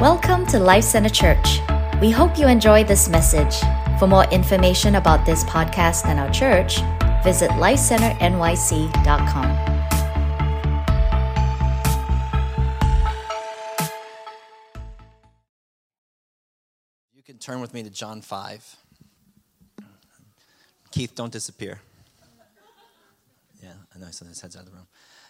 Welcome to Life Center Church. We hope you enjoy this message. For more information about this podcast and our church, visit lifecenternyc.com. You can turn with me to John 5. Keith, don't disappear. Yeah, I know his head's out of the room.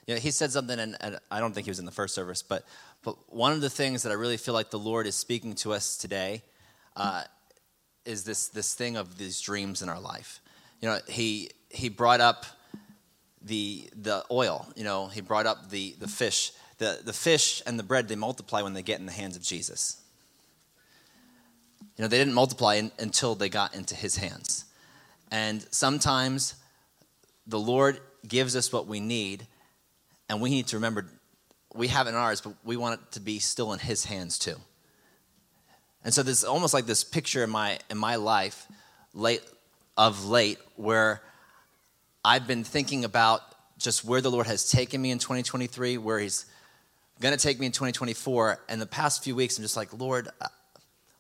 Yeah, he said something, and, I don't think he was in the first service, but, but one of the things that I really feel like the Lord is speaking to us today uh, is this, this thing of these dreams in our life. You know, he, he brought up the, the oil, you know, he brought up the, the fish. The, the fish and the bread, they multiply when they get in the hands of Jesus. You know, they didn't multiply in, until they got into his hands. And sometimes the Lord gives us what we need, and we need to remember we have in ours, but we want it to be still in his hands too. And so there's almost like this picture in my in my life late of late where I've been thinking about just where the Lord has taken me in 2023, where he's going to take me in 2024. And the past few weeks, I'm just like, Lord, uh,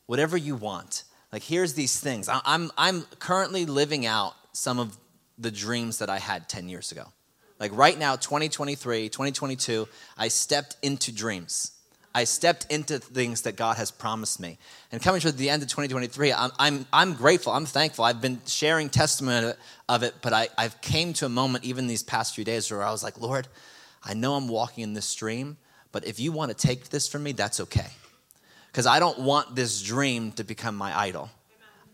whatever you want. Like, here's these things. I'm, I'm currently living out some of the dreams that I had 10 years ago. Like, right now, 2023, 2022, I stepped into dreams. I stepped into things that God has promised me. And coming to the end of 2023, I'm, I'm, I'm grateful, I'm thankful. I've been sharing testimony of it, but I, I've came to a moment even these past few days where I was like, Lord, I know I'm walking in this stream, but if you want to take this from me, that's okay. Because I don't want this dream to become my idol.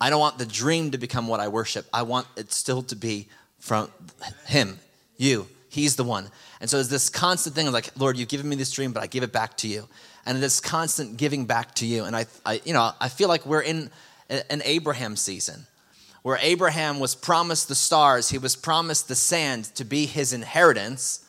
I don't want the dream to become what I worship. I want it still to be from Him, you. He's the one. And so there's this constant thing of like, Lord, you've given me this dream, but I give it back to you. And this constant giving back to you. And I, I you know, I feel like we're in an Abraham season where Abraham was promised the stars, he was promised the sand to be his inheritance.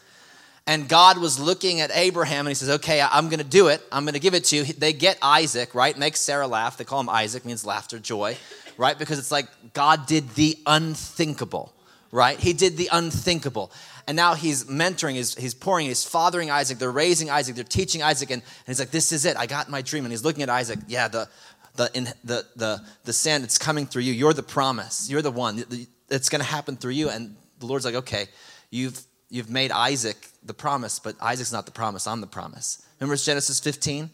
And God was looking at Abraham and he says, Okay, I'm gonna do it. I'm gonna give it to you. They get Isaac, right? Makes Sarah laugh. They call him Isaac, means laughter, joy, right? Because it's like God did the unthinkable, right? He did the unthinkable. And now he's mentoring, he's, he's pouring, he's fathering Isaac, they're raising Isaac, they're teaching Isaac, and, and he's like, This is it, I got my dream. And he's looking at Isaac, yeah, the, the, in, the, the, the sand, it's coming through you. You're the promise, you're the one. It's gonna happen through you. And the Lord's like, Okay, you've you've made Isaac the promise, but Isaac's not the promise, I'm the promise. Remember Genesis 15?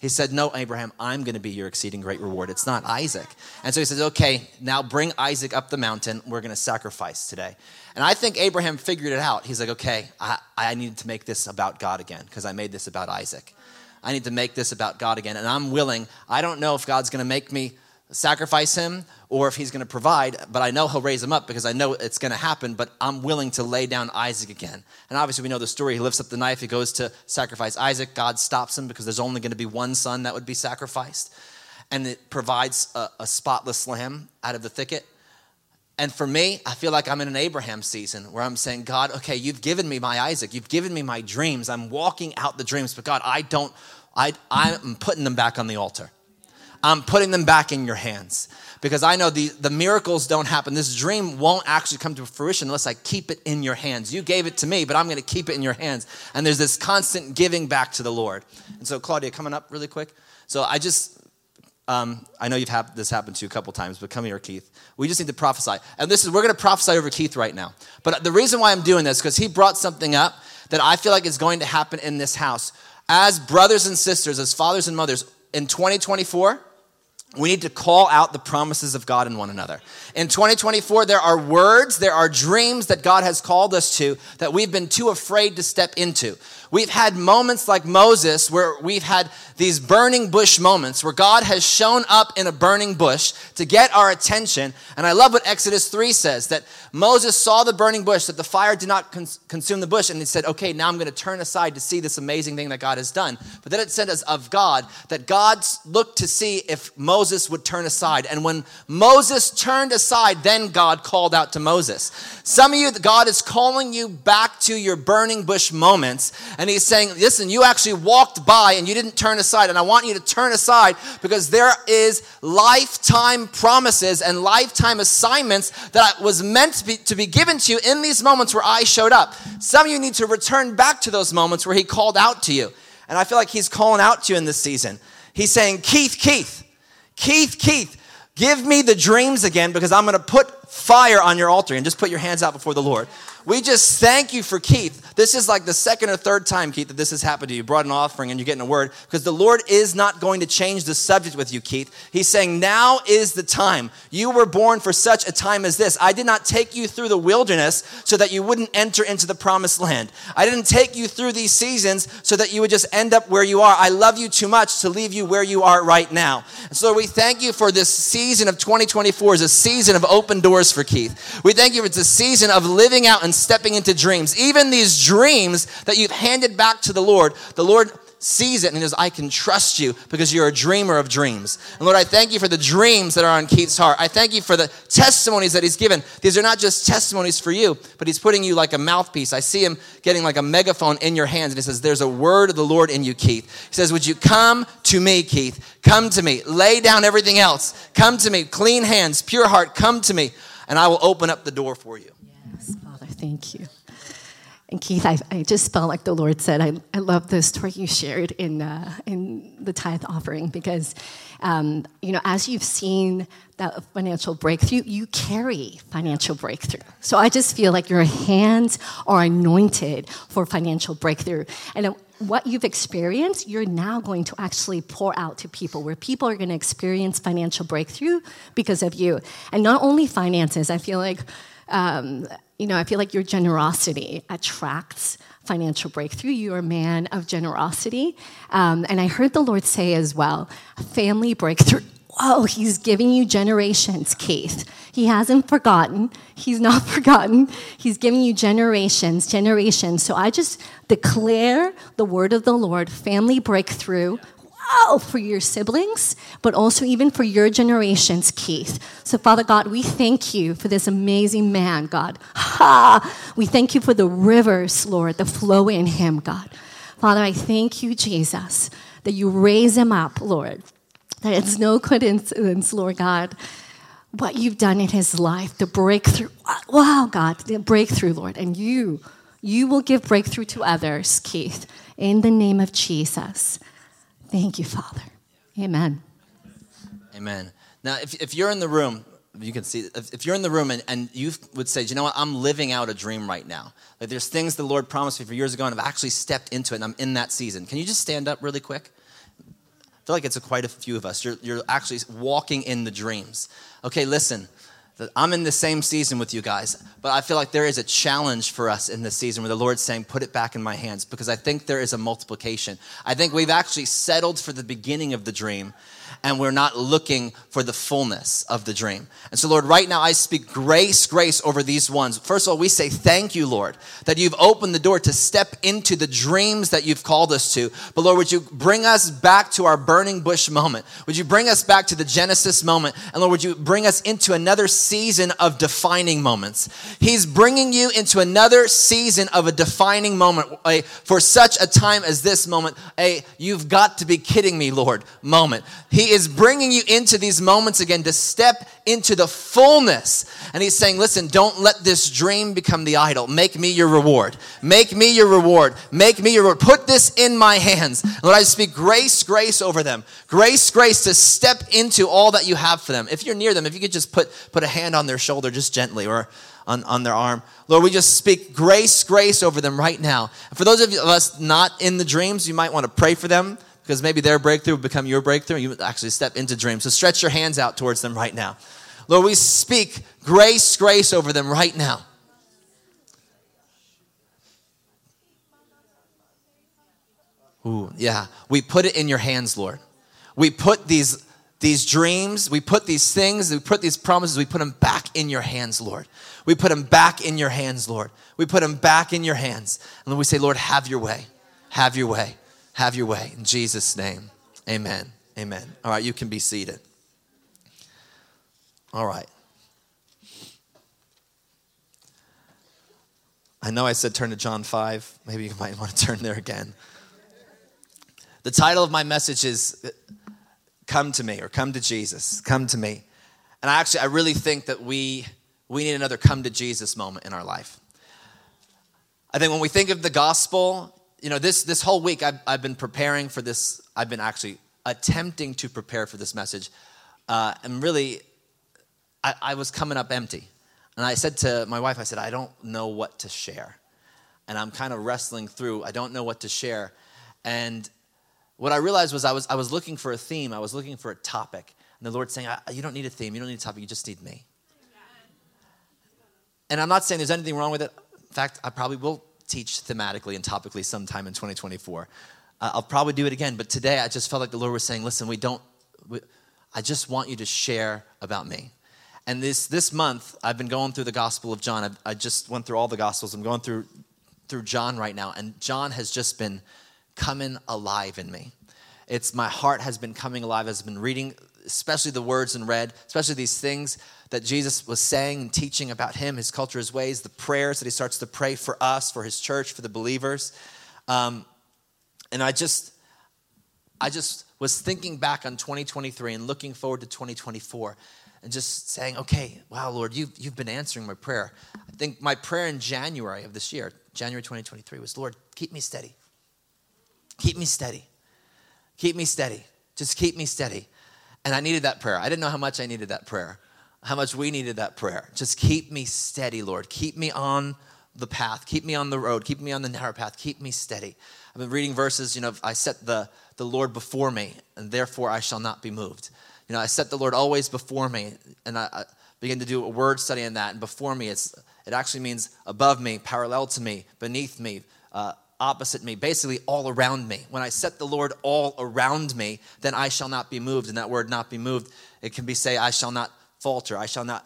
He said, No, Abraham, I'm going to be your exceeding great reward. It's not Isaac. And so he says, Okay, now bring Isaac up the mountain. We're going to sacrifice today. And I think Abraham figured it out. He's like, Okay, I, I need to make this about God again because I made this about Isaac. I need to make this about God again. And I'm willing. I don't know if God's going to make me sacrifice him or if he's going to provide, but I know he'll raise him up because I know it's going to happen, but I'm willing to lay down Isaac again. And obviously, we know the story. He lifts up the knife, he goes to sacrifice Isaac. God stops him because there's only going to be one son that would be sacrificed. And it provides a, a spotless lamb out of the thicket. And for me, I feel like I'm in an Abraham season where I'm saying, God, okay, you've given me my Isaac, you've given me my dreams. I'm walking out the dreams, but God, I don't, I, I'm putting them back on the altar. I'm putting them back in your hands because I know the, the miracles don't happen. This dream won't actually come to fruition unless I keep it in your hands. You gave it to me, but I'm going to keep it in your hands. And there's this constant giving back to the Lord. And so, Claudia, coming up really quick. So, I just, um, I know you've had this happen to you a couple times, but come here, Keith. We just need to prophesy. And this is, we're going to prophesy over Keith right now. But the reason why I'm doing this, because he brought something up that I feel like is going to happen in this house. As brothers and sisters, as fathers and mothers, in 2024, we need to call out the promises of God in one another. In 2024, there are words, there are dreams that God has called us to that we've been too afraid to step into. We've had moments like Moses where we've had these burning bush moments where God has shown up in a burning bush to get our attention. And I love what Exodus 3 says that Moses saw the burning bush, that the fire did not cons- consume the bush, and he said, Okay, now I'm going to turn aside to see this amazing thing that God has done. But then it said as of God that God looked to see if Moses would turn aside. And when Moses turned aside, then God called out to Moses. Some of you, God is calling you back to your burning bush moments and he's saying, listen, you actually walked by and you didn't turn aside. And I want you to turn aside because there is lifetime promises and lifetime assignments that was meant to be, to be given to you in these moments where I showed up. Some of you need to return back to those moments where he called out to you. And I feel like he's calling out to you in this season. He's saying, Keith, Keith, Keith, Keith, give me the dreams again because I'm going to put fire on your altar and just put your hands out before the Lord. We just thank you for Keith. This is like the second or third time, Keith, that this has happened to you. You brought an offering and you're getting a word because the Lord is not going to change the subject with you, Keith. He's saying, Now is the time. You were born for such a time as this. I did not take you through the wilderness so that you wouldn't enter into the promised land. I didn't take you through these seasons so that you would just end up where you are. I love you too much to leave you where you are right now. And so we thank you for this season of 2024 as a season of open doors for Keith. We thank you for a season of living out and stepping into dreams. Even these dreams that you've handed back to the Lord, the Lord sees it and he I can trust you because you're a dreamer of dreams. And Lord, I thank you for the dreams that are on Keith's heart. I thank you for the testimonies that he's given. These are not just testimonies for you, but he's putting you like a mouthpiece. I see him getting like a megaphone in your hands and he says, There's a word of the Lord in you, Keith. He says, Would you come to me, Keith? Come to me. Lay down everything else. Come to me. Clean hands, pure heart. Come to me, and I will open up the door for you. Yes, Father, thank you. And Keith, I, I just felt like the Lord said, I, I love the story you shared in, uh, in the tithe offering because, um, you know, as you've seen that financial breakthrough, you carry financial breakthrough. So I just feel like your hands are anointed for financial breakthrough. And what you've experienced, you're now going to actually pour out to people where people are going to experience financial breakthrough because of you. And not only finances, I feel like. Um, you know, I feel like your generosity attracts financial breakthrough. You're a man of generosity. Um, and I heard the Lord say as well, family breakthrough. Whoa, he's giving you generations, Keith. He hasn't forgotten. He's not forgotten. He's giving you generations, generations. So I just declare the word of the Lord, family breakthrough, wow, for your siblings, but also even for your generations, Keith. So, Father God, we thank you for this amazing man, God. Ha! We thank you for the rivers, Lord, that flow in him, God. Father, I thank you, Jesus, that you raise him up, Lord. That it's no coincidence, Lord God, what you've done in his life, the breakthrough. Wow, God, the breakthrough, Lord. And you, you will give breakthrough to others, Keith, in the name of Jesus. Thank you, Father. Amen. Amen. Now, if, if you're in the room, you can see, if, if you're in the room and, and you would say, you know what, I'm living out a dream right now. Like there's things the Lord promised me for years ago and I've actually stepped into it and I'm in that season. Can you just stand up really quick? Feel like it's a, quite a few of us. You're, you're actually walking in the dreams. Okay, listen. I'm in the same season with you guys, but I feel like there is a challenge for us in this season where the Lord's saying, Put it back in my hands, because I think there is a multiplication. I think we've actually settled for the beginning of the dream, and we're not looking for the fullness of the dream. And so, Lord, right now I speak grace, grace over these ones. First of all, we say thank you, Lord, that you've opened the door to step into the dreams that you've called us to. But Lord, would you bring us back to our burning bush moment? Would you bring us back to the Genesis moment? And Lord, would you bring us into another season of defining moments? He's bringing you into another season of a defining moment a, for such a time as this moment. A you've got to be kidding me, Lord moment. He is bringing you into these moments again to step into the fullness. And he's saying, listen, don't let this dream become the idol. Make me your reward. Make me your reward. Make me your reward. Put this in my hands. Lord, I speak grace, grace over them. Grace, grace to step into all that you have for them. If you're near them, if you could just put, put a hand on their shoulder just gently or on, on their arm. Lord, we just speak grace, grace over them right now. And for those of us not in the dreams, you might want to pray for them because maybe their breakthrough will become your breakthrough. You actually step into dreams. So stretch your hands out towards them right now. Lord, we speak grace, grace over them right now. Ooh, yeah. We put it in your hands, Lord. We put these, these dreams, we put these things, we put these promises, we put them back in your hands, Lord. We put them back in your hands, Lord. We put them back in your hands. And then we say, Lord, have your way. Have your way. Have your way. In Jesus' name, amen. Amen. All right, you can be seated. All right. I know I said turn to John 5. Maybe you might want to turn there again. The title of my message is Come to Me or Come to Jesus. Come to me. And I actually, I really think that we, we need another come to Jesus moment in our life. I think when we think of the gospel, you know, this, this whole week I've, I've been preparing for this. I've been actually attempting to prepare for this message, uh, and really, I, I was coming up empty. And I said to my wife, I said, I don't know what to share. And I'm kind of wrestling through, I don't know what to share. And what I realized was I was, I was looking for a theme, I was looking for a topic. And the Lord's saying, You don't need a theme, you don't need a topic, you just need me. And I'm not saying there's anything wrong with it. In fact, I probably will teach thematically and topically sometime in 2024. Uh, I'll probably do it again, but today I just felt like the Lord was saying, Listen, we don't, we, I just want you to share about me. And this, this month, I've been going through the Gospel of John. I've, i just went through all the Gospels. I'm going through, through John right now, and John has just been coming alive in me. It's my heart has been coming alive as I've been reading, especially the words in red, especially these things that Jesus was saying and teaching about him, his culture, his ways, the prayers that he starts to pray for us, for his church, for the believers. Um, and I just, I just was thinking back on 2023 and looking forward to 2024 and just saying, okay, wow, Lord, you've, you've been answering my prayer. I think my prayer in January of this year, January 2023, was, Lord, keep me steady. Keep me steady. Keep me steady. Just keep me steady. And I needed that prayer. I didn't know how much I needed that prayer, how much we needed that prayer. Just keep me steady, Lord. Keep me on the path. Keep me on the road. Keep me on the narrow path. Keep me steady. I've been reading verses, you know, I set the, the Lord before me, and therefore I shall not be moved. You know, I set the Lord always before me, and I, I begin to do a word study on that. And before me, it's it actually means above me, parallel to me, beneath me, uh, opposite me, basically all around me. When I set the Lord all around me, then I shall not be moved. And that word "not be moved," it can be say, "I shall not falter," "I shall not."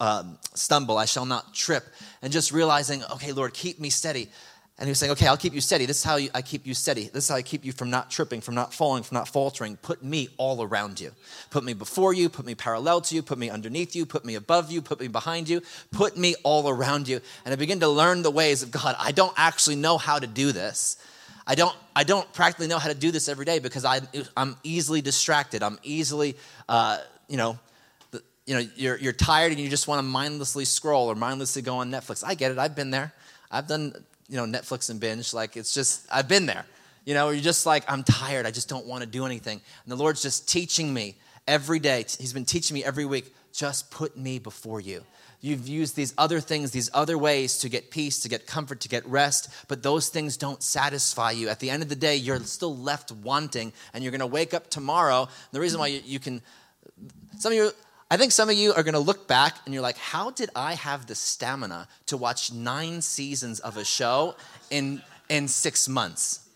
Um, stumble, I shall not trip. And just realizing, okay, Lord, keep me steady. And he was saying, okay, I'll keep you steady. This is how I keep you steady. This is how I keep you from not tripping, from not falling, from not faltering. Put me all around you. Put me before you, put me parallel to you, put me underneath you, put me above you, put me behind you, put me all around you. And I begin to learn the ways of God. I don't actually know how to do this. I don't, I don't practically know how to do this every day because I, I'm easily distracted. I'm easily, uh, you know, you know, you're, you're tired and you just want to mindlessly scroll or mindlessly go on Netflix. I get it. I've been there. I've done you know, Netflix and binge. Like it's just, I've been there. You know, you're just like, I'm tired. I just don't want to do anything. And the Lord's just teaching me every day. He's been teaching me every week, just put me before you. You've used these other things, these other ways to get peace, to get comfort, to get rest, but those things don't satisfy you. At the end of the day, you're still left wanting, and you're going to wake up tomorrow. The reason why you, you can, some of you, I think some of you are going to look back and you're like, how did I have the stamina to watch nine seasons of a show in, in six months?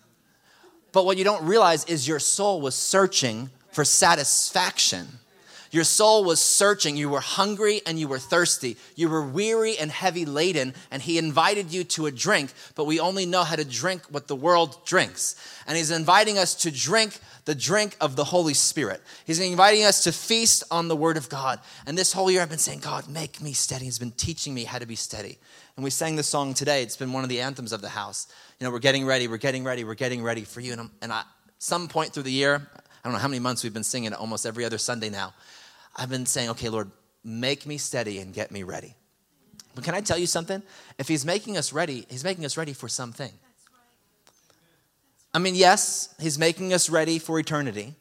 But what you don't realize is your soul was searching for satisfaction. Your soul was searching. You were hungry and you were thirsty. You were weary and heavy laden, and He invited you to a drink, but we only know how to drink what the world drinks. And He's inviting us to drink the drink of the Holy Spirit. He's inviting us to feast on the Word of God. And this whole year, I've been saying, God, make me steady. He's been teaching me how to be steady. And we sang the song today. It's been one of the anthems of the house. You know, we're getting ready, we're getting ready, we're getting ready for you. And, and I, some point through the year, I don't know how many months we've been singing it almost every other Sunday now. I've been saying, okay, Lord, make me steady and get me ready. But can I tell you something? If He's making us ready, He's making us ready for something. I mean, yes, He's making us ready for eternity,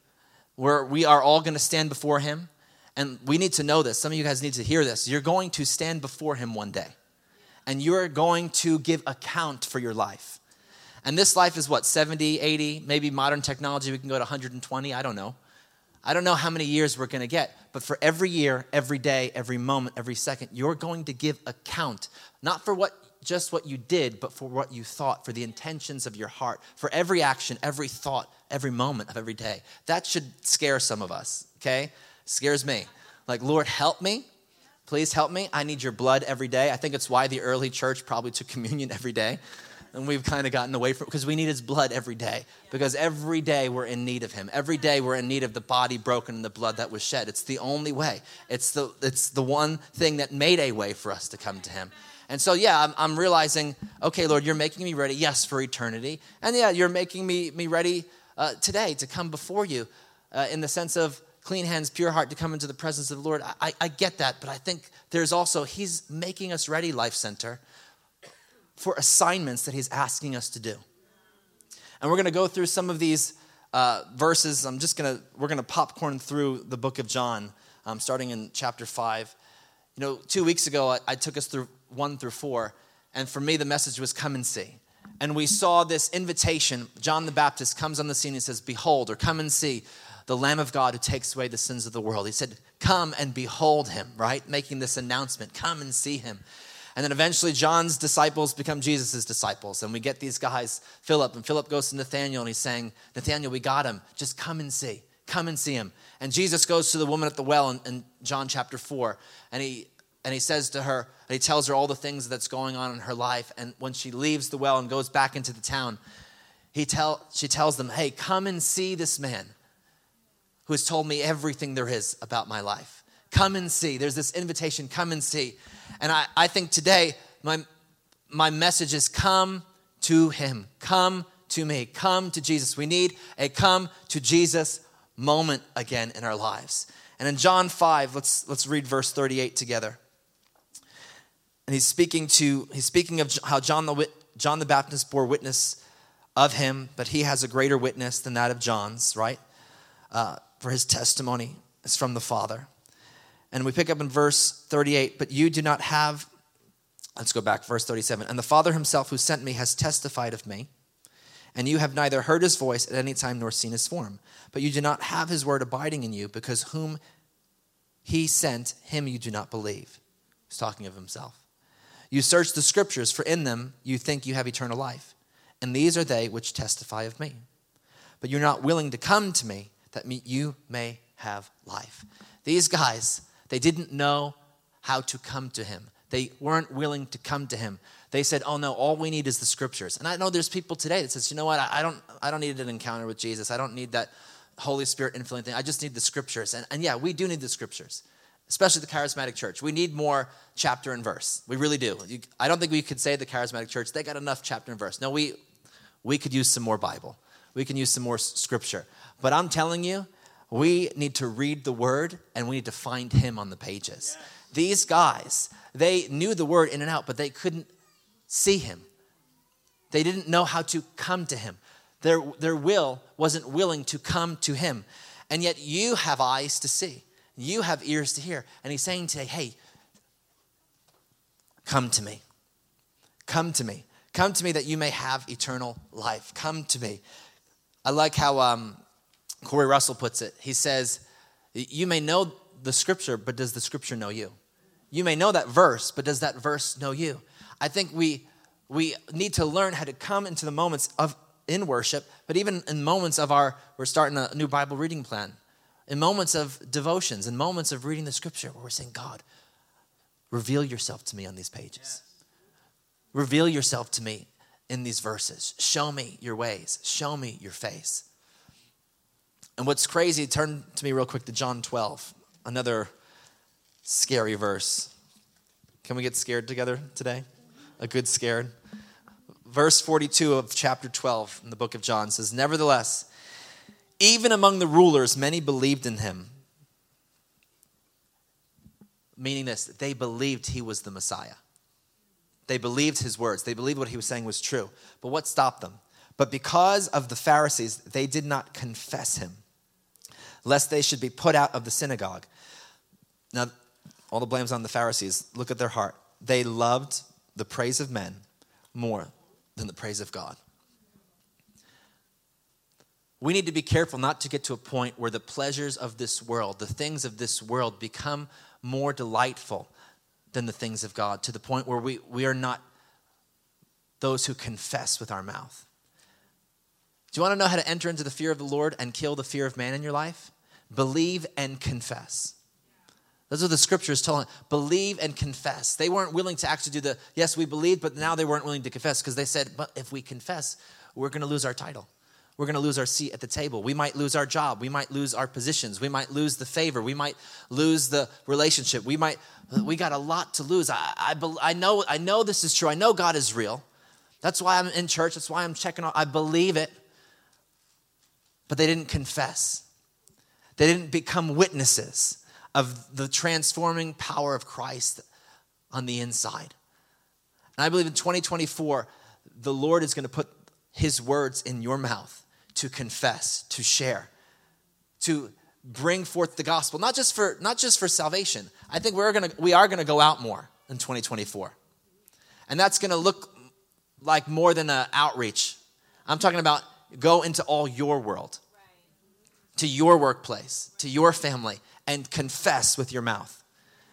where we are all going to stand before Him. And we need to know this. Some of you guys need to hear this. You're going to stand before Him one day, and you're going to give account for your life. And this life is what, 70, 80, maybe modern technology, we can go to 120, I don't know. I don't know how many years we're going to get, but for every year, every day, every moment, every second, you're going to give account, not for what just what you did, but for what you thought, for the intentions of your heart, for every action, every thought, every moment of every day. That should scare some of us, okay? Scares me. Like, Lord, help me. Please help me. I need your blood every day. I think it's why the early church probably took communion every day. And we've kind of gotten away from because we need his blood every day. Because every day we're in need of him. Every day we're in need of the body broken and the blood that was shed. It's the only way. It's the it's the one thing that made a way for us to come to him. And so, yeah, I'm, I'm, realizing, okay, Lord, you're making me ready, yes, for eternity. And yeah, you're making me, me ready uh, today to come before you uh, in the sense of clean hands, pure heart to come into the presence of the Lord. I, I get that, but I think there's also, He's making us ready, Life Center, for assignments that He's asking us to do. And we're going to go through some of these uh, verses. I'm just gonna we're gonna popcorn through the book of John, um, starting in chapter five. You know, two weeks ago I, I took us through one through four, and for me the message was come and see. And we saw this invitation. John the Baptist comes on the scene and says, "Behold," or "Come and see." The Lamb of God who takes away the sins of the world. He said, Come and behold him, right? Making this announcement. Come and see him. And then eventually, John's disciples become Jesus' disciples. And we get these guys, Philip, and Philip goes to Nathanael and he's saying, Nathanael, we got him. Just come and see. Come and see him. And Jesus goes to the woman at the well in, in John chapter 4, and he, and he says to her, and he tells her all the things that's going on in her life. And when she leaves the well and goes back into the town, he tell, she tells them, Hey, come and see this man who has told me everything there is about my life. Come and see. There's this invitation, come and see. And I, I think today, my, my message is come to him. Come to me. Come to Jesus. We need a come to Jesus moment again in our lives. And in John 5, let's, let's read verse 38 together. And he's speaking to, he's speaking of how John the, John the Baptist bore witness of him, but he has a greater witness than that of John's, right? Uh, for his testimony is from the Father. And we pick up in verse 38, but you do not have, let's go back, verse 37. And the Father himself who sent me has testified of me, and you have neither heard his voice at any time nor seen his form. But you do not have his word abiding in you, because whom he sent, him you do not believe. He's talking of himself. You search the scriptures, for in them you think you have eternal life. And these are they which testify of me. But you're not willing to come to me that you may have life. These guys they didn't know how to come to him. They weren't willing to come to him. They said, "Oh no, all we need is the scriptures." And I know there's people today that says, "You know what? I don't I don't need an encounter with Jesus. I don't need that Holy Spirit infilling thing. I just need the scriptures." And, and yeah, we do need the scriptures. Especially the charismatic church. We need more chapter and verse. We really do. You, I don't think we could say the charismatic church, they got enough chapter and verse. No, we we could use some more Bible. We can use some more scripture. But I'm telling you, we need to read the word and we need to find him on the pages. These guys, they knew the word in and out, but they couldn't see him. They didn't know how to come to him. Their, their will wasn't willing to come to him. And yet you have eyes to see, you have ears to hear. And he's saying today, hey, come to me. Come to me. Come to me that you may have eternal life. Come to me. I like how um, Corey Russell puts it. He says, You may know the scripture, but does the scripture know you? You may know that verse, but does that verse know you? I think we we need to learn how to come into the moments of in worship, but even in moments of our we're starting a new Bible reading plan, in moments of devotions, in moments of reading the scripture where we're saying, God, reveal yourself to me on these pages. Yes. Reveal yourself to me in these verses. Show me your ways. Show me your face. And what's crazy, turn to me real quick to John 12, another scary verse. Can we get scared together today? A good scared. Verse 42 of chapter 12 in the book of John says, Nevertheless, even among the rulers, many believed in him. Meaning this, they believed he was the Messiah. They believed his words. They believed what he was saying was true. But what stopped them? But because of the Pharisees, they did not confess him lest they should be put out of the synagogue. Now, all the blame's on the Pharisees. Look at their heart. They loved the praise of men more than the praise of God. We need to be careful not to get to a point where the pleasures of this world, the things of this world, become more delightful than the things of God, to the point where we, we are not those who confess with our mouth. Do you want to know how to enter into the fear of the Lord and kill the fear of man in your life? Believe and confess. Those are the scriptures telling. Believe and confess. They weren't willing to actually do the, yes, we believed, but now they weren't willing to confess because they said, but if we confess, we're going to lose our title. We're going to lose our seat at the table. We might lose our job. We might lose our positions. We might lose the favor. We might lose the relationship. We might, we got a lot to lose. I, I, I, know, I know this is true. I know God is real. That's why I'm in church. That's why I'm checking out. I believe it but they didn't confess. They didn't become witnesses of the transforming power of Christ on the inside. And I believe in 2024, the Lord is going to put his words in your mouth to confess, to share, to bring forth the gospel, not just for, not just for salvation. I think we're gonna, we are going to go out more in 2024. And that's going to look like more than an outreach. I'm talking about go into all your world, to your workplace, to your family, and confess with your mouth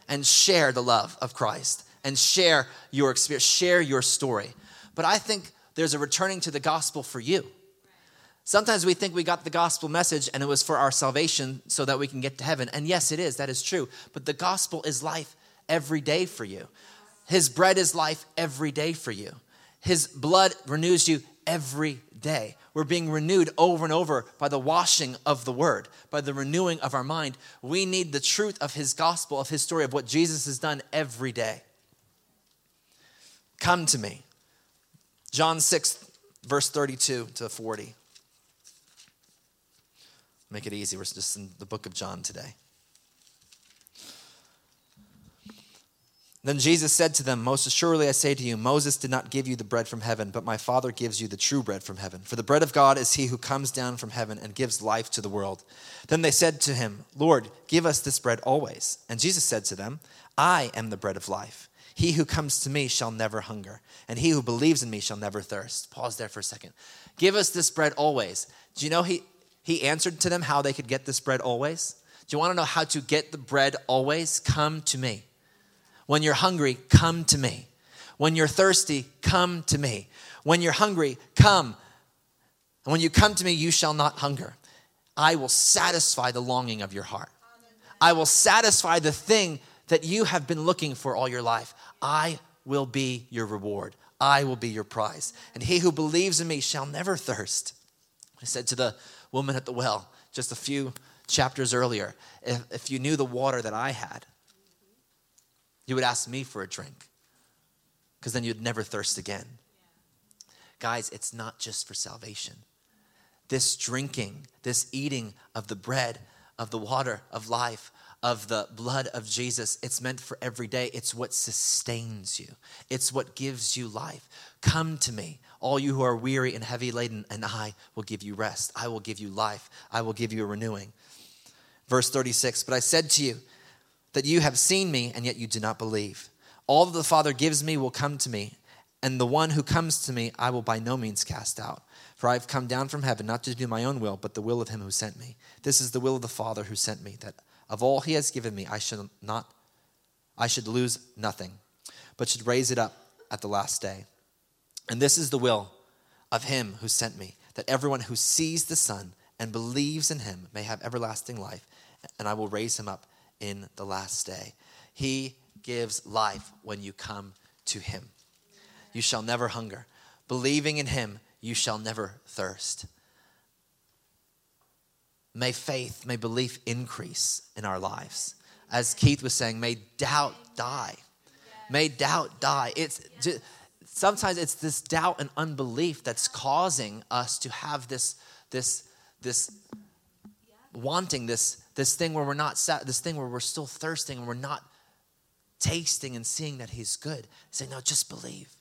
and share the love of Christ and share your experience, share your story. But I think there's a returning to the gospel for you. Sometimes we think we got the gospel message and it was for our salvation so that we can get to heaven. And yes, it is, that is true. But the gospel is life every day for you. His bread is life every day for you. His blood renews you every day. We're being renewed over and over by the washing of the word, by the renewing of our mind. We need the truth of his gospel, of his story, of what Jesus has done every day. Come to me. John 6, verse 32 to 40. Make it easy. We're just in the book of John today. Then Jesus said to them, Most assuredly I say to you, Moses did not give you the bread from heaven, but my Father gives you the true bread from heaven. For the bread of God is he who comes down from heaven and gives life to the world. Then they said to him, Lord, give us this bread always. And Jesus said to them, I am the bread of life. He who comes to me shall never hunger, and he who believes in me shall never thirst. Pause there for a second. Give us this bread always. Do you know he, he answered to them how they could get this bread always? Do you want to know how to get the bread always? Come to me. When you're hungry, come to me. When you're thirsty, come to me. When you're hungry, come. And when you come to me, you shall not hunger. I will satisfy the longing of your heart. I will satisfy the thing that you have been looking for all your life. I will be your reward. I will be your prize. And he who believes in me shall never thirst. I said to the woman at the well just a few chapters earlier if, if you knew the water that I had, you would ask me for a drink because then you'd never thirst again. Yeah. Guys, it's not just for salvation. This drinking, this eating of the bread, of the water of life, of the blood of Jesus. It's meant for every day. It's what sustains you, it's what gives you life. Come to me, all you who are weary and heavy laden, and I will give you rest. I will give you life. I will give you a renewing. Verse 36 But I said to you that you have seen me, and yet you do not believe. All that the Father gives me will come to me, and the one who comes to me I will by no means cast out. For I have come down from heaven not to do my own will, but the will of him who sent me. This is the will of the Father who sent me, that of all he has given me, I should not I should lose nothing, but should raise it up at the last day. And this is the will of him who sent me, that everyone who sees the Son and believes in him may have everlasting life, and I will raise him up in the last day. He gives life when you come to him. You shall never hunger. Believing in him, you shall never thirst. May faith, may belief increase in our lives. As Keith was saying, may doubt die. May doubt die. It's just, sometimes it's this doubt and unbelief that's causing us to have this this this wanting this this thing where we're not this thing where we're still thirsting and we're not tasting and seeing that he's good. Say no, just believe.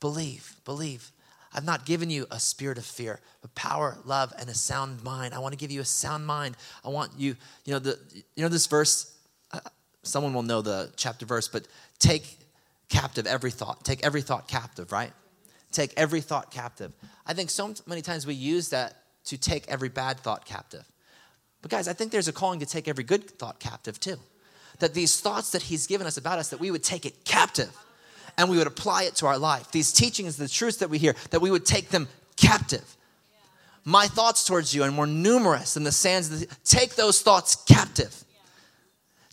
Believe. Believe. I've not given you a spirit of fear, but power, love, and a sound mind. I want to give you a sound mind. I want you, you know, the, you know this verse. Uh, someone will know the chapter verse, but take captive every thought. Take every thought captive, right? Take every thought captive. I think so many times we use that to take every bad thought captive. But guys, I think there's a calling to take every good thought captive too. That these thoughts that he's given us about us, that we would take it captive and we would apply it to our life. These teachings, the truths that we hear, that we would take them captive. My thoughts towards you are more numerous than the sands. The, take those thoughts captive.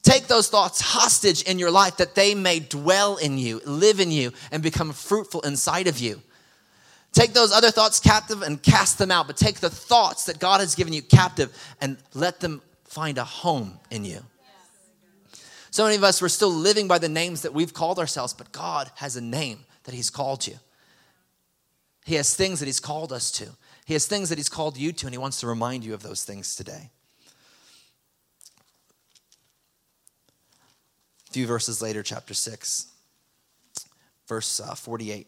Take those thoughts hostage in your life that they may dwell in you, live in you, and become fruitful inside of you. Take those other thoughts captive and cast them out, but take the thoughts that God has given you captive and let them find a home in you. So many of us, we're still living by the names that we've called ourselves, but God has a name that He's called you. He has things that He's called us to. He has things that He's called you to, and He wants to remind you of those things today. A few verses later, chapter 6, verse uh, 48.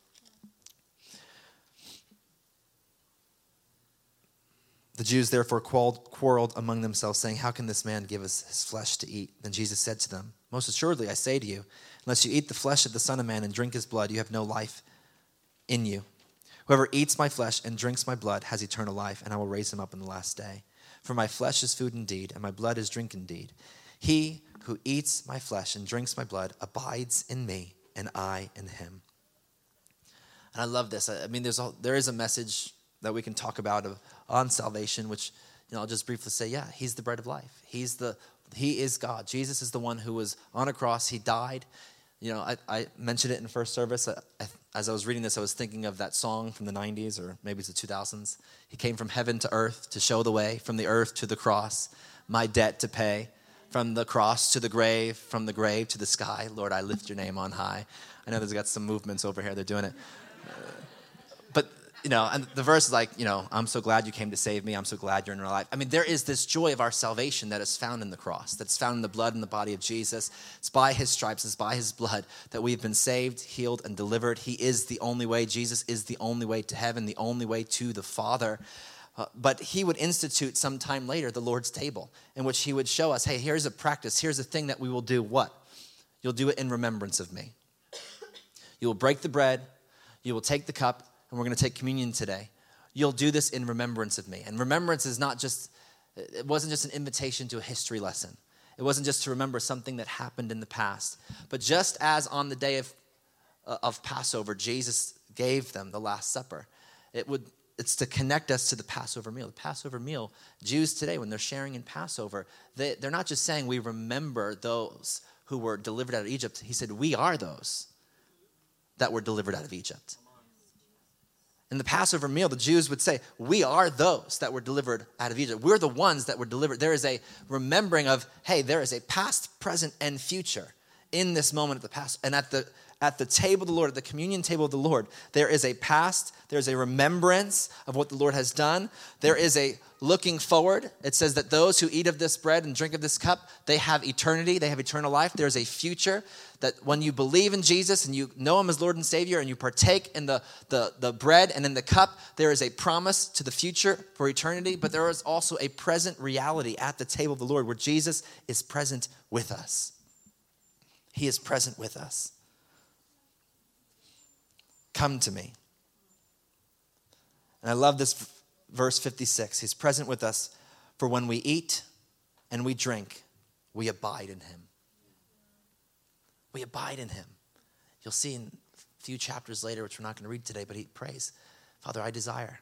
The Jews therefore quarreled among themselves, saying, How can this man give us his flesh to eat? Then Jesus said to them, Most assuredly, I say to you, unless you eat the flesh of the Son of Man and drink his blood, you have no life in you. Whoever eats my flesh and drinks my blood has eternal life, and I will raise him up in the last day. For my flesh is food indeed, and my blood is drink indeed. He who eats my flesh and drinks my blood abides in me, and I in him. And I love this. I mean, there's a, there is a message that we can talk about on salvation, which you know, I'll just briefly say, yeah, he's the bread of life. He's the he is God. Jesus is the one who was on a cross. He died. You know, I, I mentioned it in first service. I, I, as I was reading this, I was thinking of that song from the 90s or maybe it's the 2000s. He came from heaven to earth to show the way, from the earth to the cross, my debt to pay. From the cross to the grave, from the grave to the sky, Lord, I lift your name on high. I know there's got some movements over here, they're doing it you know, and the verse is like, you know, I'm so glad you came to save me. I'm so glad you're in our life. I mean, there is this joy of our salvation that is found in the cross, that's found in the blood and the body of Jesus. It's by his stripes, it's by his blood that we've been saved, healed, and delivered. He is the only way. Jesus is the only way to heaven, the only way to the Father. Uh, but he would institute sometime later the Lord's table, in which he would show us, hey, here's a practice, here's a thing that we will do. What? You'll do it in remembrance of me. You will break the bread, you will take the cup, and we're going to take communion today, you'll do this in remembrance of me. And remembrance is not just, it wasn't just an invitation to a history lesson. It wasn't just to remember something that happened in the past. But just as on the day of, uh, of Passover, Jesus gave them the Last Supper, it would, it's to connect us to the Passover meal. The Passover meal, Jews today, when they're sharing in Passover, they, they're not just saying we remember those who were delivered out of Egypt. He said, We are those that were delivered out of Egypt. In the Passover meal, the Jews would say, We are those that were delivered out of Egypt. We're the ones that were delivered. There is a remembering of, hey, there is a past, present, and future in this moment of the past. And at the at the table of the Lord, at the communion table of the Lord, there is a past, there's a remembrance of what the Lord has done. There is a looking forward. It says that those who eat of this bread and drink of this cup, they have eternity, they have eternal life. There's a future that when you believe in Jesus and you know him as Lord and Savior and you partake in the, the, the bread and in the cup, there is a promise to the future for eternity, but there is also a present reality at the table of the Lord where Jesus is present with us. He is present with us. Come to me. And I love this verse 56. He's present with us, for when we eat and we drink, we abide in him. We abide in him. You'll see in a few chapters later, which we're not going to read today, but he prays, Father, I desire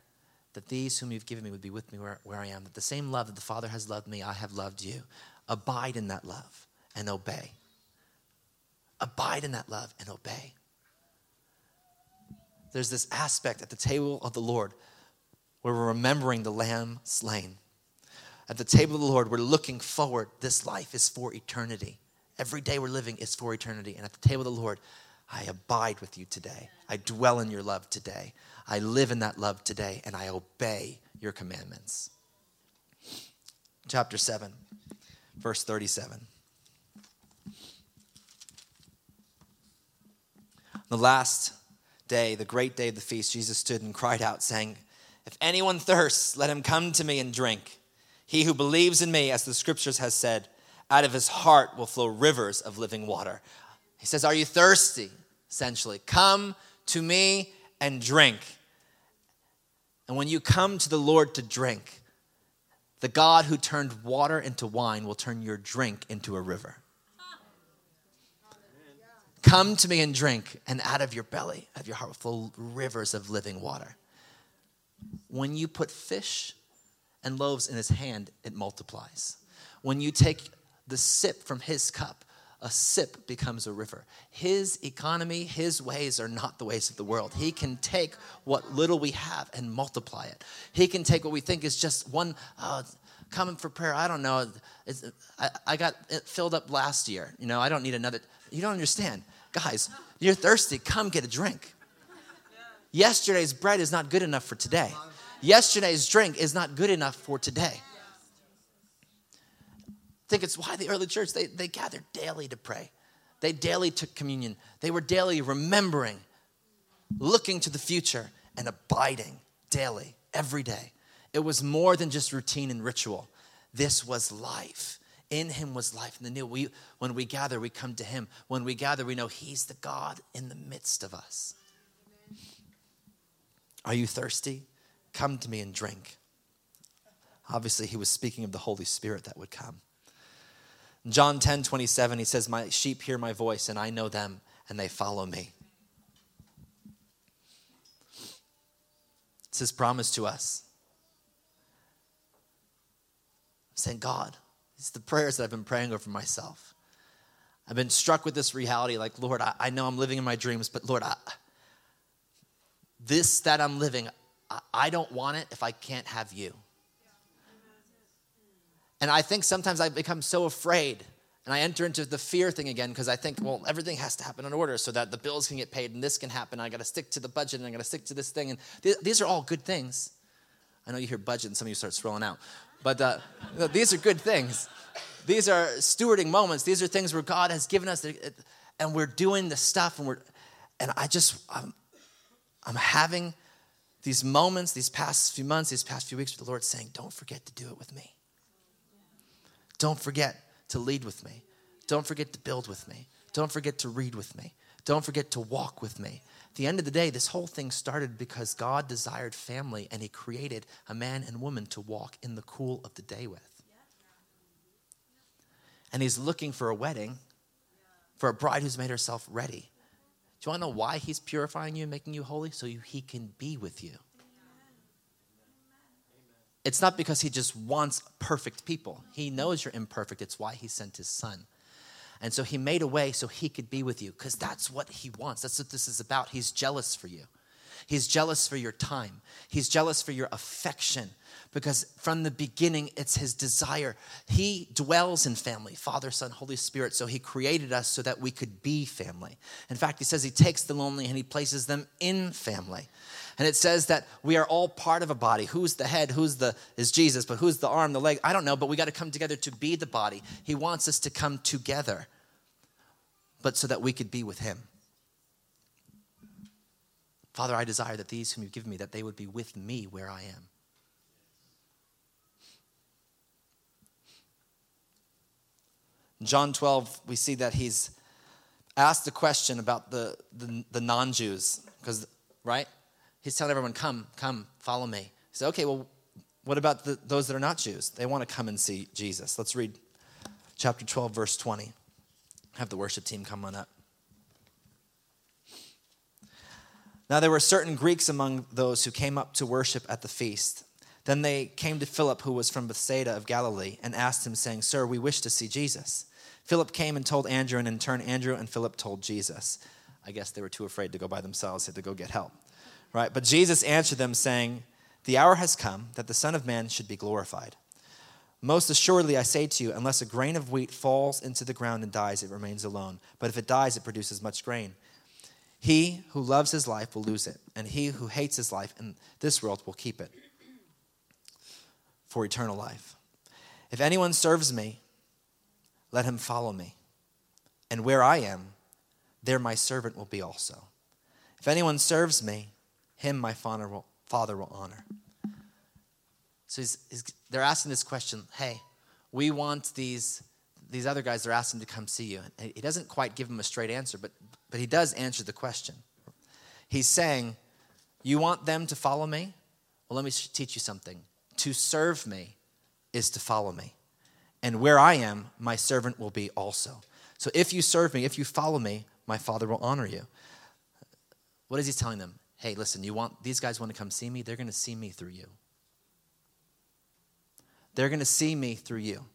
that these whom you've given me would be with me where, where I am, that the same love that the Father has loved me, I have loved you. Abide in that love and obey. Abide in that love and obey. There's this aspect at the table of the Lord where we're remembering the lamb slain. At the table of the Lord, we're looking forward. This life is for eternity. Every day we're living is for eternity. And at the table of the Lord, I abide with you today. I dwell in your love today. I live in that love today, and I obey your commandments. Chapter 7, verse 37. The last day, the great day of the feast, Jesus stood and cried out, saying, if anyone thirsts, let him come to me and drink. He who believes in me, as the scriptures has said, out of his heart will flow rivers of living water. He says, Are you thirsty? Essentially, come to me and drink. And when you come to the Lord to drink, the God who turned water into wine will turn your drink into a river. Come to me and drink, and out of your belly, out of your heart will flow rivers of living water. When you put fish and loaves in his hand, it multiplies. When you take the sip from his cup, a sip becomes a river. His economy, his ways are not the ways of the world. He can take what little we have and multiply it. He can take what we think is just one uh, coming for prayer. I don't know. I, I got it filled up last year. You know, I don't need another. You don't understand. Guys, you're thirsty. Come get a drink. Yesterday's bread is not good enough for today. Yesterday's drink is not good enough for today. I think it's why the early church, they, they gathered daily to pray. They daily took communion. They were daily remembering, looking to the future, and abiding daily, every day. It was more than just routine and ritual. This was life. In him was life. And the new, we, when we gather, we come to him. When we gather, we know he's the God in the midst of us. Are you thirsty? Come to me and drink. Obviously, he was speaking of the Holy Spirit that would come. John 10 27, he says, My sheep hear my voice, and I know them, and they follow me. It's his promise to us. I'm saying, God, it's the prayers that I've been praying over myself. I've been struck with this reality like, Lord, I, I know I'm living in my dreams, but Lord, I, this that I'm living, I, I don't want it if I can't have you. And I think sometimes I become so afraid and I enter into the fear thing again because I think, well, everything has to happen in order so that the bills can get paid and this can happen. I got to stick to the budget and I got to stick to this thing. And th- these are all good things. I know you hear budget and some of you start scrolling out, but uh, these are good things. These are stewarding moments. These are things where God has given us, and we're doing the stuff, and we're, and I just, I'm, I'm having these moments, these past few months, these past few weeks with the Lord saying, don't forget to do it with me. Don't forget to lead with me. Don't forget to build with me. Don't forget to read with me. Don't forget to walk with me. The end of the day, this whole thing started because God desired family and He created a man and woman to walk in the cool of the day with. And He's looking for a wedding for a bride who's made herself ready. Do you want to know why He's purifying you and making you holy? So He can be with you. It's not because he just wants perfect people. He knows you're imperfect. It's why he sent his son. And so he made a way so he could be with you because that's what he wants. That's what this is about. He's jealous for you. He's jealous for your time. He's jealous for your affection because from the beginning, it's his desire. He dwells in family Father, Son, Holy Spirit. So he created us so that we could be family. In fact, he says he takes the lonely and he places them in family. And it says that we are all part of a body. Who's the head? Who's the is Jesus, but who's the arm, the leg? I don't know, but we got to come together to be the body. He wants us to come together. But so that we could be with him. Father, I desire that these whom you've given me that they would be with me where I am. In John 12, we see that he's asked a question about the, the, the non Jews, because, right? He's telling everyone, come, come, follow me. He said, okay, well, what about the, those that are not Jews? They want to come and see Jesus. Let's read chapter 12, verse 20. Have the worship team come on up. Now, there were certain Greeks among those who came up to worship at the feast. Then they came to Philip, who was from Bethsaida of Galilee, and asked him, saying, Sir, we wish to see Jesus. Philip came and told Andrew, and in turn, Andrew and Philip told Jesus. I guess they were too afraid to go by themselves, they had to go get help right? But Jesus answered them, saying, The hour has come that the Son of Man should be glorified. Most assuredly, I say to you, unless a grain of wheat falls into the ground and dies, it remains alone. But if it dies, it produces much grain. He who loves his life will lose it, and he who hates his life in this world will keep it for eternal life. If anyone serves me, let him follow me. And where I am, there my servant will be also. If anyone serves me, him my father will, father will honor. So he's, he's, they're asking this question hey, we want these, these other guys, they're asking to come see you. And he doesn't quite give them a straight answer, but, but he does answer the question. He's saying, You want them to follow me? Well, let me teach you something. To serve me is to follow me. And where I am, my servant will be also. So if you serve me, if you follow me, my Father will honor you. What is he telling them? Hey, listen, you want these guys want to come see me? They're going to see me through you. They're going to see me through you.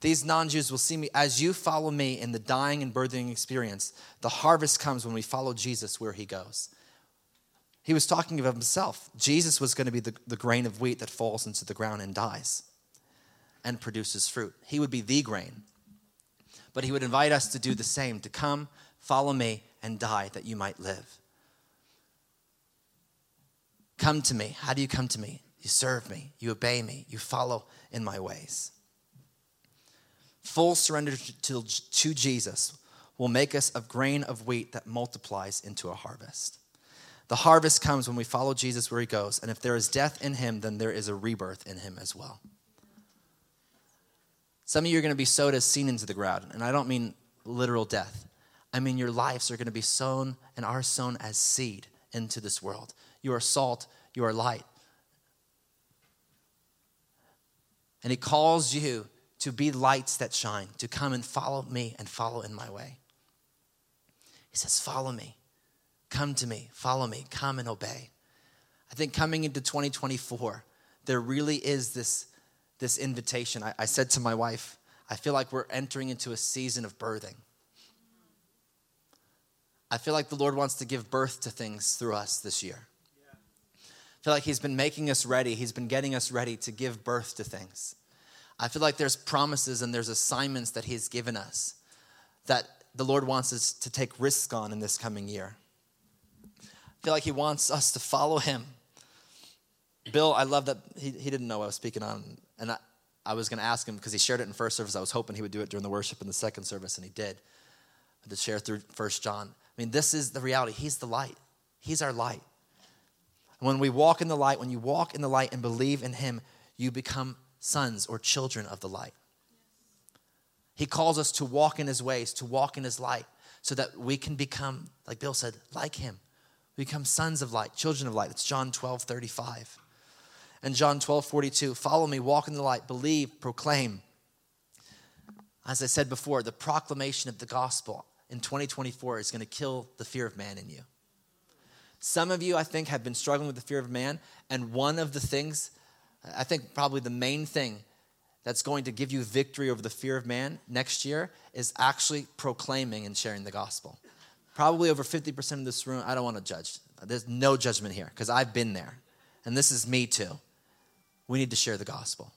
These non Jews will see me as you follow me in the dying and birthing experience. The harvest comes when we follow Jesus where he goes. He was talking of himself. Jesus was going to be the, the grain of wheat that falls into the ground and dies. and produces fruit. He would be the grain. But he would invite us to do the same to come, follow me, and die that you might live. Come to me. How do you come to me? You serve me, you obey me, you follow in my ways. Full surrender to, to Jesus will make us a grain of wheat that multiplies into a harvest. The harvest comes when we follow Jesus where he goes, and if there is death in him, then there is a rebirth in him as well. Some of you are going to be sowed as seen into the ground, and I don't mean literal death. I mean your lives are going to be sown and are sown as seed into this world. You are salt, you are light. And he calls you to be lights that shine, to come and follow me and follow in my way. He says, Follow me, come to me, follow me, come and obey. I think coming into 2024, there really is this, this invitation. I, I said to my wife, I feel like we're entering into a season of birthing. I feel like the Lord wants to give birth to things through us this year. I feel like He's been making us ready, He's been getting us ready to give birth to things. I feel like there's promises and there's assignments that He's given us that the Lord wants us to take risks on in this coming year. I feel like He wants us to follow Him. Bill, I love that he, he didn't know I was speaking on. And I, I was going to ask him because he shared it in first service. I was hoping he would do it during the worship in the second service, and he did. To share through First John. I mean, this is the reality. He's the light. He's our light. When we walk in the light, when you walk in the light and believe in Him, you become sons or children of the light. He calls us to walk in His ways, to walk in His light, so that we can become, like Bill said, like Him. We become sons of light, children of light. It's John 12 35. And John 12 42, follow me, walk in the light, believe, proclaim. As I said before, the proclamation of the gospel in 2024 is going to kill the fear of man in you. Some of you, I think, have been struggling with the fear of man, and one of the things, I think probably the main thing that's going to give you victory over the fear of man next year is actually proclaiming and sharing the gospel. Probably over 50% of this room, I don't want to judge. There's no judgment here because I've been there, and this is me too. We need to share the gospel.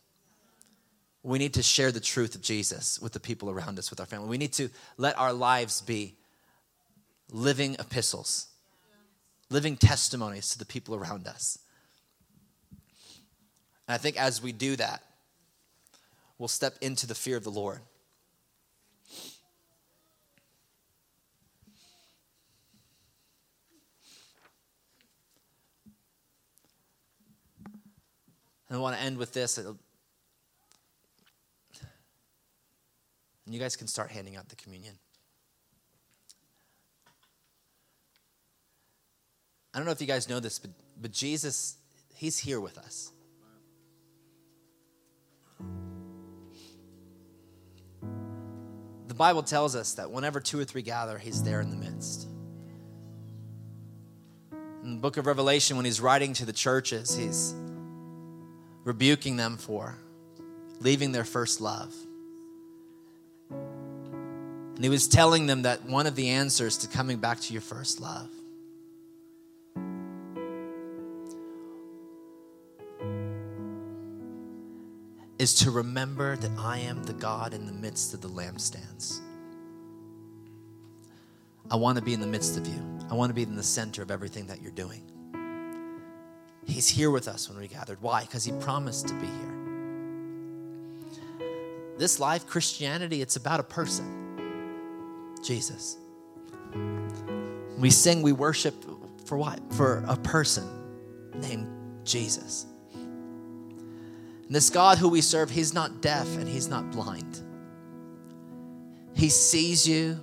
We need to share the truth of Jesus with the people around us, with our family. We need to let our lives be living epistles living testimonies to the people around us. And I think as we do that, we'll step into the fear of the Lord. And I want to end with this. And you guys can start handing out the communion. I don't know if you guys know this, but, but Jesus, He's here with us. The Bible tells us that whenever two or three gather, He's there in the midst. In the book of Revelation, when He's writing to the churches, He's rebuking them for leaving their first love. And He was telling them that one of the answers to coming back to your first love is to remember that I am the God in the midst of the lampstands. I want to be in the midst of you. I want to be in the center of everything that you're doing. He's here with us when we gathered. Why? Because He promised to be here. This life, Christianity, it's about a person Jesus. We sing, we worship for what? For a person named Jesus. And this God who we serve, He's not deaf and He's not blind. He sees you,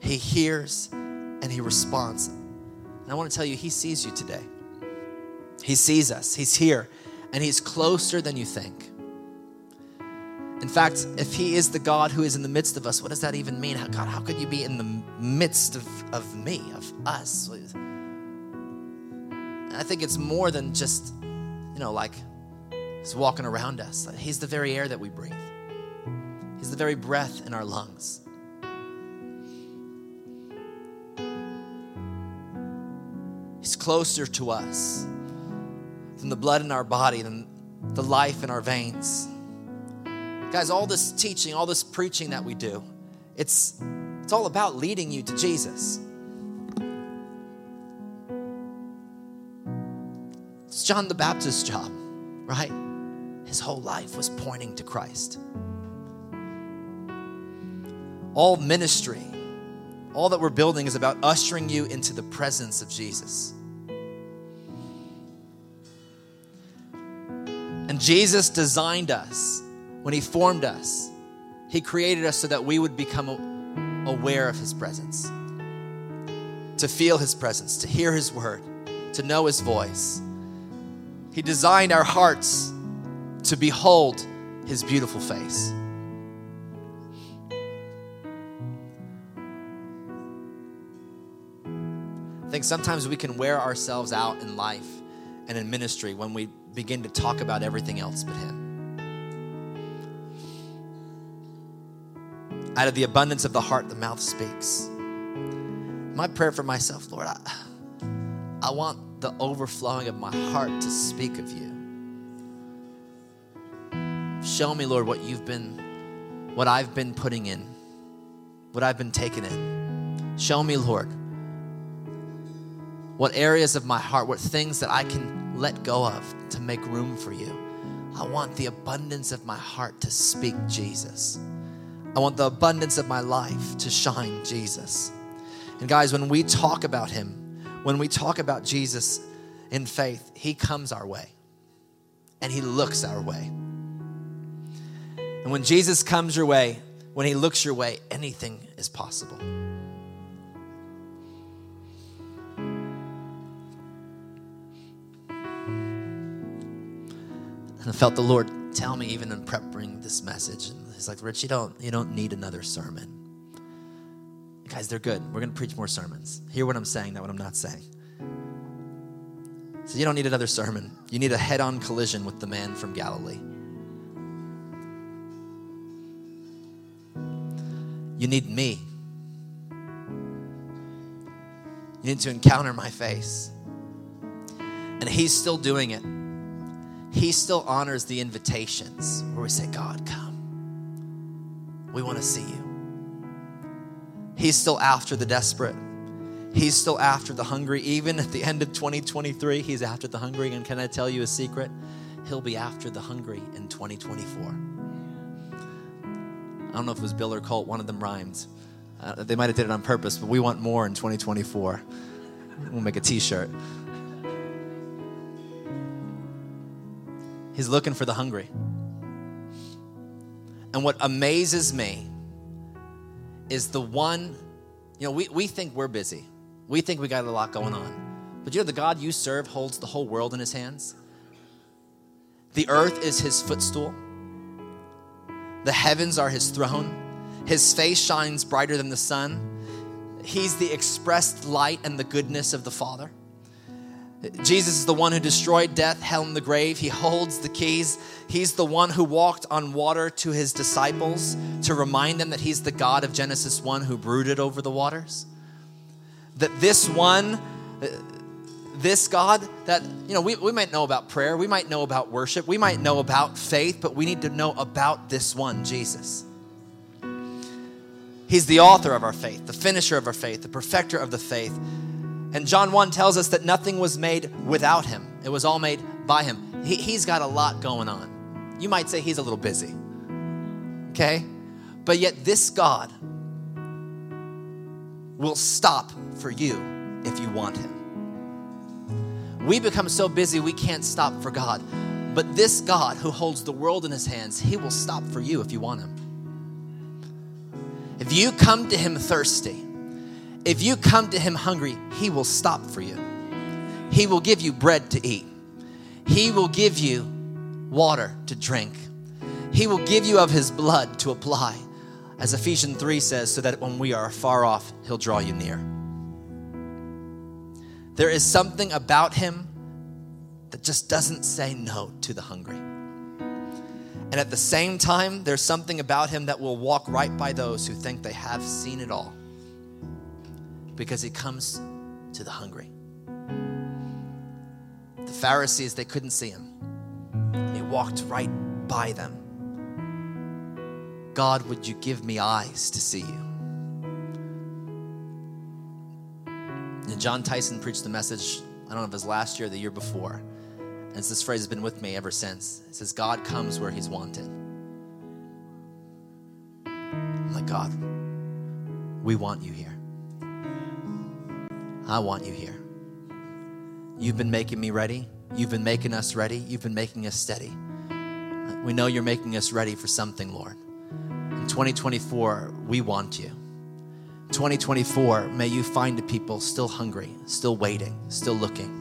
He hears, and He responds. And I want to tell you, He sees you today. He sees us, He's here, and He's closer than you think. In fact, if He is the God who is in the midst of us, what does that even mean? How, God, how could you be in the midst of, of me, of us? I think it's more than just, you know, like He's walking around us. He's the very air that we breathe, He's the very breath in our lungs. He's closer to us than the blood in our body, than the life in our veins. Guys, all this teaching, all this preaching that we do, it's, it's all about leading you to Jesus. It's John the Baptist's job, right? His whole life was pointing to Christ. All ministry, all that we're building is about ushering you into the presence of Jesus. And Jesus designed us when He formed us. He created us so that we would become aware of His presence, to feel His presence, to hear His word, to know His voice. He designed our hearts to behold His beautiful face. I think sometimes we can wear ourselves out in life and in ministry when we begin to talk about everything else but Him. Out of the abundance of the heart, the mouth speaks. My prayer for myself, Lord, I, I want the overflowing of my heart to speak of you. Show me, Lord, what you've been, what I've been putting in, what I've been taking in. Show me, Lord, what areas of my heart, what things that I can let go of to make room for you. I want the abundance of my heart to speak Jesus. I want the abundance of my life to shine Jesus. And guys, when we talk about Him, when we talk about Jesus in faith, He comes our way and He looks our way. And when Jesus comes your way, when He looks your way, anything is possible. And I felt the Lord tell me even in preparing this message. And He's like, Rich, you don't, you don't need another sermon. Guys, they're good. We're to preach more sermons. Hear what I'm saying, not what I'm not saying. So you don't need another sermon. You need a head on collision with the man from Galilee. You need me. You need to encounter my face. And he's still doing it. He still honors the invitations where we say, God, come. We want to see you. He's still after the desperate. He's still after the hungry. Even at the end of 2023, he's after the hungry. And can I tell you a secret? He'll be after the hungry in 2024. I don't know if it was Bill or Colt, one of them rhymed. Uh, they might have did it on purpose, but we want more in 2024. We'll make a t-shirt. He's looking for the hungry. And what amazes me is the one, you know, we, we think we're busy. We think we got a lot going on. But you know, the God you serve holds the whole world in his hands. The earth is his footstool, the heavens are his throne. His face shines brighter than the sun. He's the expressed light and the goodness of the Father. Jesus is the one who destroyed death, hell, and the grave. He holds the keys. He's the one who walked on water to his disciples to remind them that he's the God of Genesis 1 who brooded over the waters. That this one, this God, that, you know, we, we might know about prayer, we might know about worship, we might know about faith, but we need to know about this one, Jesus. He's the author of our faith, the finisher of our faith, the perfecter of the faith. And John 1 tells us that nothing was made without him, it was all made by him. He, he's got a lot going on. You might say he's a little busy, okay? But yet, this God will stop for you if you want him. We become so busy we can't stop for God. But this God who holds the world in his hands, he will stop for you if you want him. If you come to him thirsty, if you come to him hungry, he will stop for you. He will give you bread to eat. He will give you water to drink. He will give you of his blood to apply, as Ephesians 3 says, so that when we are far off, he'll draw you near. There is something about him that just doesn't say no to the hungry. And at the same time, there's something about him that will walk right by those who think they have seen it all because he comes to the hungry. The Pharisees, they couldn't see him. He walked right by them. God, would you give me eyes to see you? And John Tyson preached a message, I don't know if it was last year or the year before. And this phrase has been with me ever since. It says, God comes where he's wanted. I'm like, God, we want you here. I want you here. You've been making me ready. You've been making us ready. You've been making us steady. We know you're making us ready for something, Lord. In 2024, we want you. 2024, may you find the people still hungry, still waiting, still looking.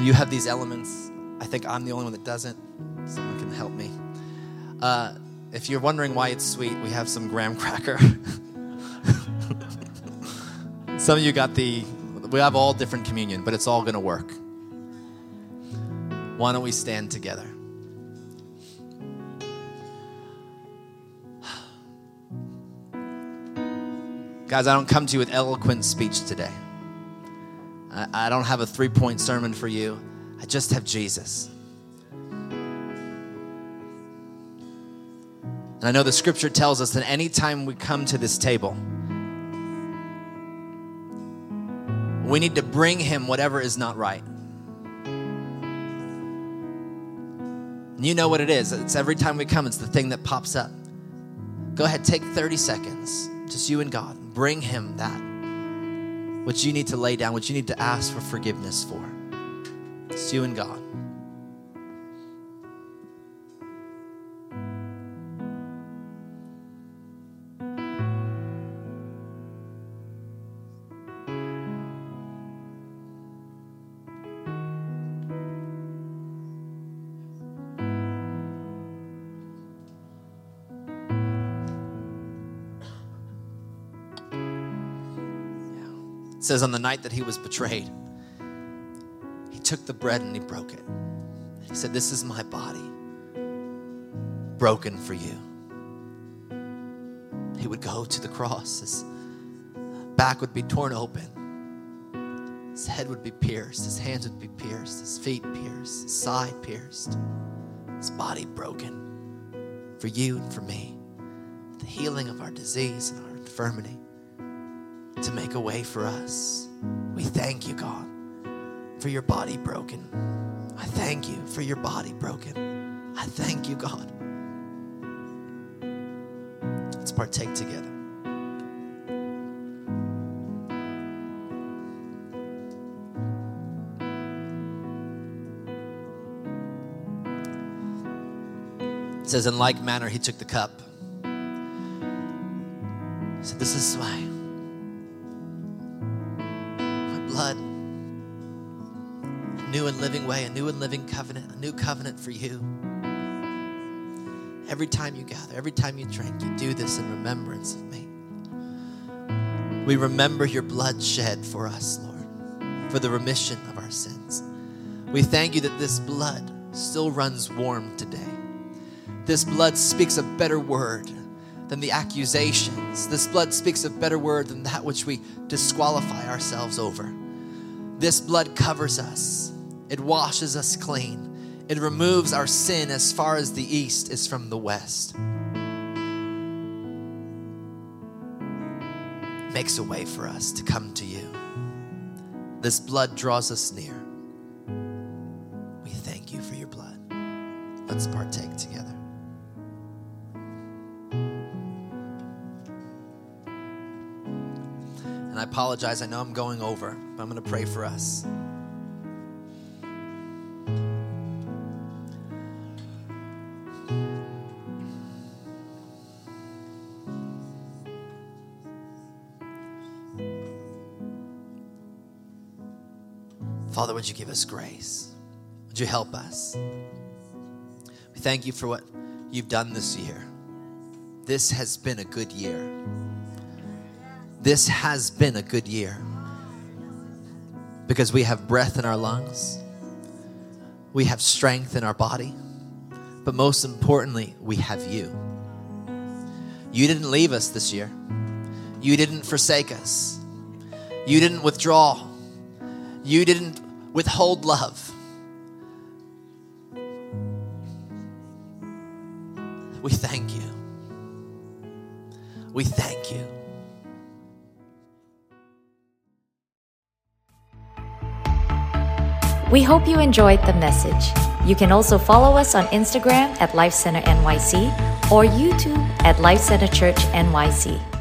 You have these elements. I think I'm the only one that doesn't. Someone can help me. Uh, if you're wondering why it's sweet, we have some graham cracker. some of you got the, we have all different communion, but it's all going to work. Why don't we stand together? Guys, I don't come to you with eloquent speech today. I, don't have a three point sermon for you. I just have Jesus. And I know the scripture tells us that anytime we come to this table, we need to bring him whatever is not right. And you know what it is. It's every time we come, it's the thing that pops up. Go ahead, take 30 seconds, just you and God. Bring him that. What you need to lay down, what you need to ask for forgiveness for. It's you and God. Says on the night that he was betrayed, he took the bread and he broke it. He said, This is my body, broken for you. He would go to the cross. His back would be torn open. His head would be pierced. His hands would be pierced. His feet pierced. His side pierced. His body broken for you and for me. The healing of our disease and our infirmity to make a way for us. We thank you, God, for your body broken. I thank you for your body broken. I thank you, God. Let's partake together. It says, in like manner, he took the cup. Said, This is my and living covenant, a new covenant for you. Every time you gather, every time you drink, you do this in remembrance of me. We remember your blood shed for us, Lord, for the remission of our sins. We thank you that this blood still runs warm today. This blood speaks a better word than the accusations. This blood speaks a better word than that which we disqualify ourselves over. This blood covers us, it washes us clean, it removes our sin as far as the east is from the west. Makes a way for us to come to you. This blood draws us near. We thank you for your blood. Let's partake together. And I apologize, I know I'm going over, but I'm going to pray for us. Would you give us grace? Would you help us? We thank you for what you've done this year. This has been a good year. This has been a good year because we have breath in our lungs, we have strength in our body, but most importantly, we have you. You didn't leave us this year, you didn't forsake us, you didn't withdraw, you didn't withhold love. We thank you. We thank you. We hope you enjoyed the message. You can also follow us on Instagram at Life Center NYC or YouTube at Life Center Church NYC.